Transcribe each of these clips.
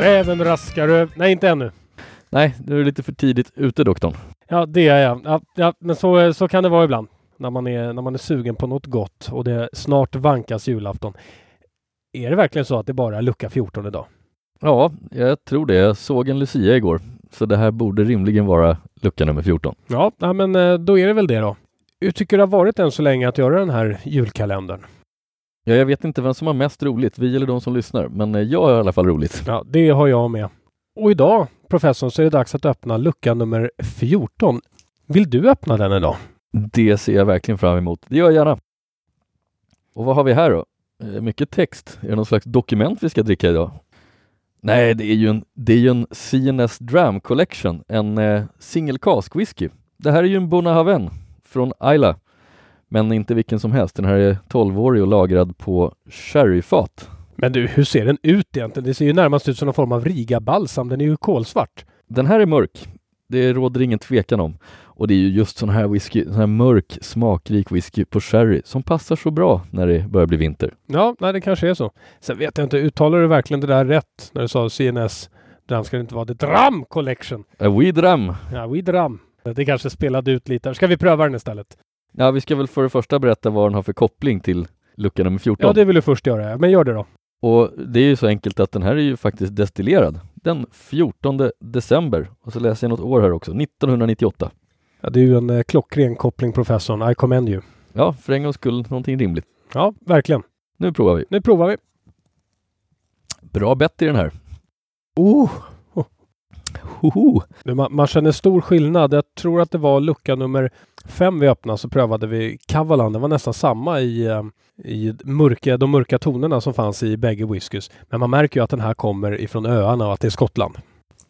Räven raskar Nej, inte ännu. Nej, nu är lite för tidigt ute doktorn. Ja, det är jag. Ja, ja, men så, så kan det vara ibland. När man, är, när man är sugen på något gott och det snart vankas julafton. Är det verkligen så att det bara är lucka 14 idag? Ja, jag tror det. Jag såg en Lucia igår. Så det här borde rimligen vara lucka nummer 14. Ja, ja men eh, då är det väl det då. Hur tycker du det har varit än så länge att göra den här julkalendern? Ja, jag vet inte vem som har mest roligt, vi eller de som lyssnar, men eh, jag har i alla fall roligt. Ja, det har jag med. Och idag, professorn, så är det dags att öppna lucka nummer 14. Vill du öppna den idag? Det ser jag verkligen fram emot. Det gör jag gärna. Och vad har vi här då? Eh, mycket text. Är det någon slags dokument vi ska dricka idag? Nej, det är ju en, det är ju en CNS Dram Collection, en eh, single cask whisky. Det här är ju en Bonahaven från Isla, men inte vilken som helst. Den här är 12-årig och lagrad på sherryfat. Men du, hur ser den ut egentligen? Det ser ju närmast ut som någon form av Riga-balsam. Den är ju kolsvart. Den här är mörk. Det råder ingen tvekan om. Och det är ju just sån här whisky, sån här mörk, smakrik whisky på sherry som passar så bra när det börjar bli vinter. Ja, nej, det kanske är så. Sen vet jag inte, uttalar du verkligen det där rätt när du sa CNS Dram? Ska det inte vara The Dram Collection? A we dram. Ja, We Dram. Det kanske spelade ut lite. Ska vi pröva den istället? Ja, vi ska väl för det första berätta vad den har för koppling till lucka nummer 14. Ja, det vill du först göra. Men gör det då. Och det är ju så enkelt att den här är ju faktiskt destillerad den 14 december. Och så läser jag något år här också, 1998. Ja, det är ju en eh, klockren koppling professorn. I commend you. Ja, för en gångs skull någonting rimligt. Ja, verkligen. Nu provar vi. Nu provar vi. Bra bett i den här. Oh! Hoho. Nu, man, man känner stor skillnad. Jag tror att det var lucka nummer fem vi öppnade så prövade vi Kavalan. Det var nästan samma i, eh, i mörka, de mörka tonerna som fanns i bägge whiskys. Men man märker ju att den här kommer ifrån öarna och att det är Skottland.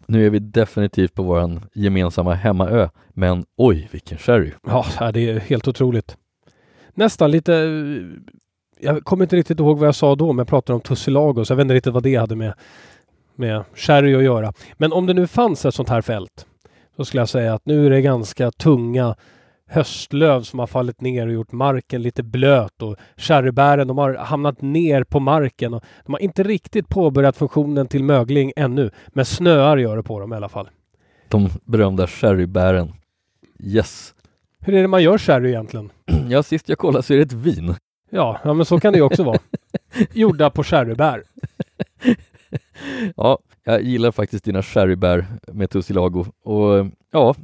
Nu är vi definitivt på våran gemensamma hemmaö. Men oj, vilken sherry! Ja, det är helt otroligt. Nästan lite... eh, Jag kommer inte riktigt ihåg vad jag sa då, men jag pratade om Tussilagos. Jag vet inte riktigt vad det hade med, med sherry att göra. Men om det nu fanns ett sånt här fält, så skulle jag säga att nu är det ganska tunga höstlöv som har fallit ner och gjort marken lite blöt och sherrybären de har hamnat ner på marken. Och de har inte riktigt påbörjat funktionen till mögling ännu, men snöar gör det på dem i alla fall. De berömda sherrybären. Yes! Hur är det man gör sherry egentligen? Ja, sist jag kollade så är det ett vin. Ja, ja men så kan det ju också vara. Gjorda på sherrybär. Ja, jag gillar faktiskt dina sherrybär med tussilago. Och ja,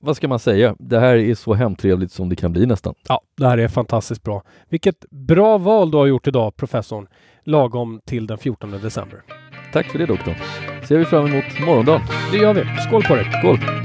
vad ska man säga? Det här är så hemtrevligt som det kan bli nästan. Ja, det här är fantastiskt bra. Vilket bra val du har gjort idag, professorn. Lagom till den 14 december. Tack för det doktorn. Ser vi fram emot morgondagen. Det gör vi. Skål på dig! Skål!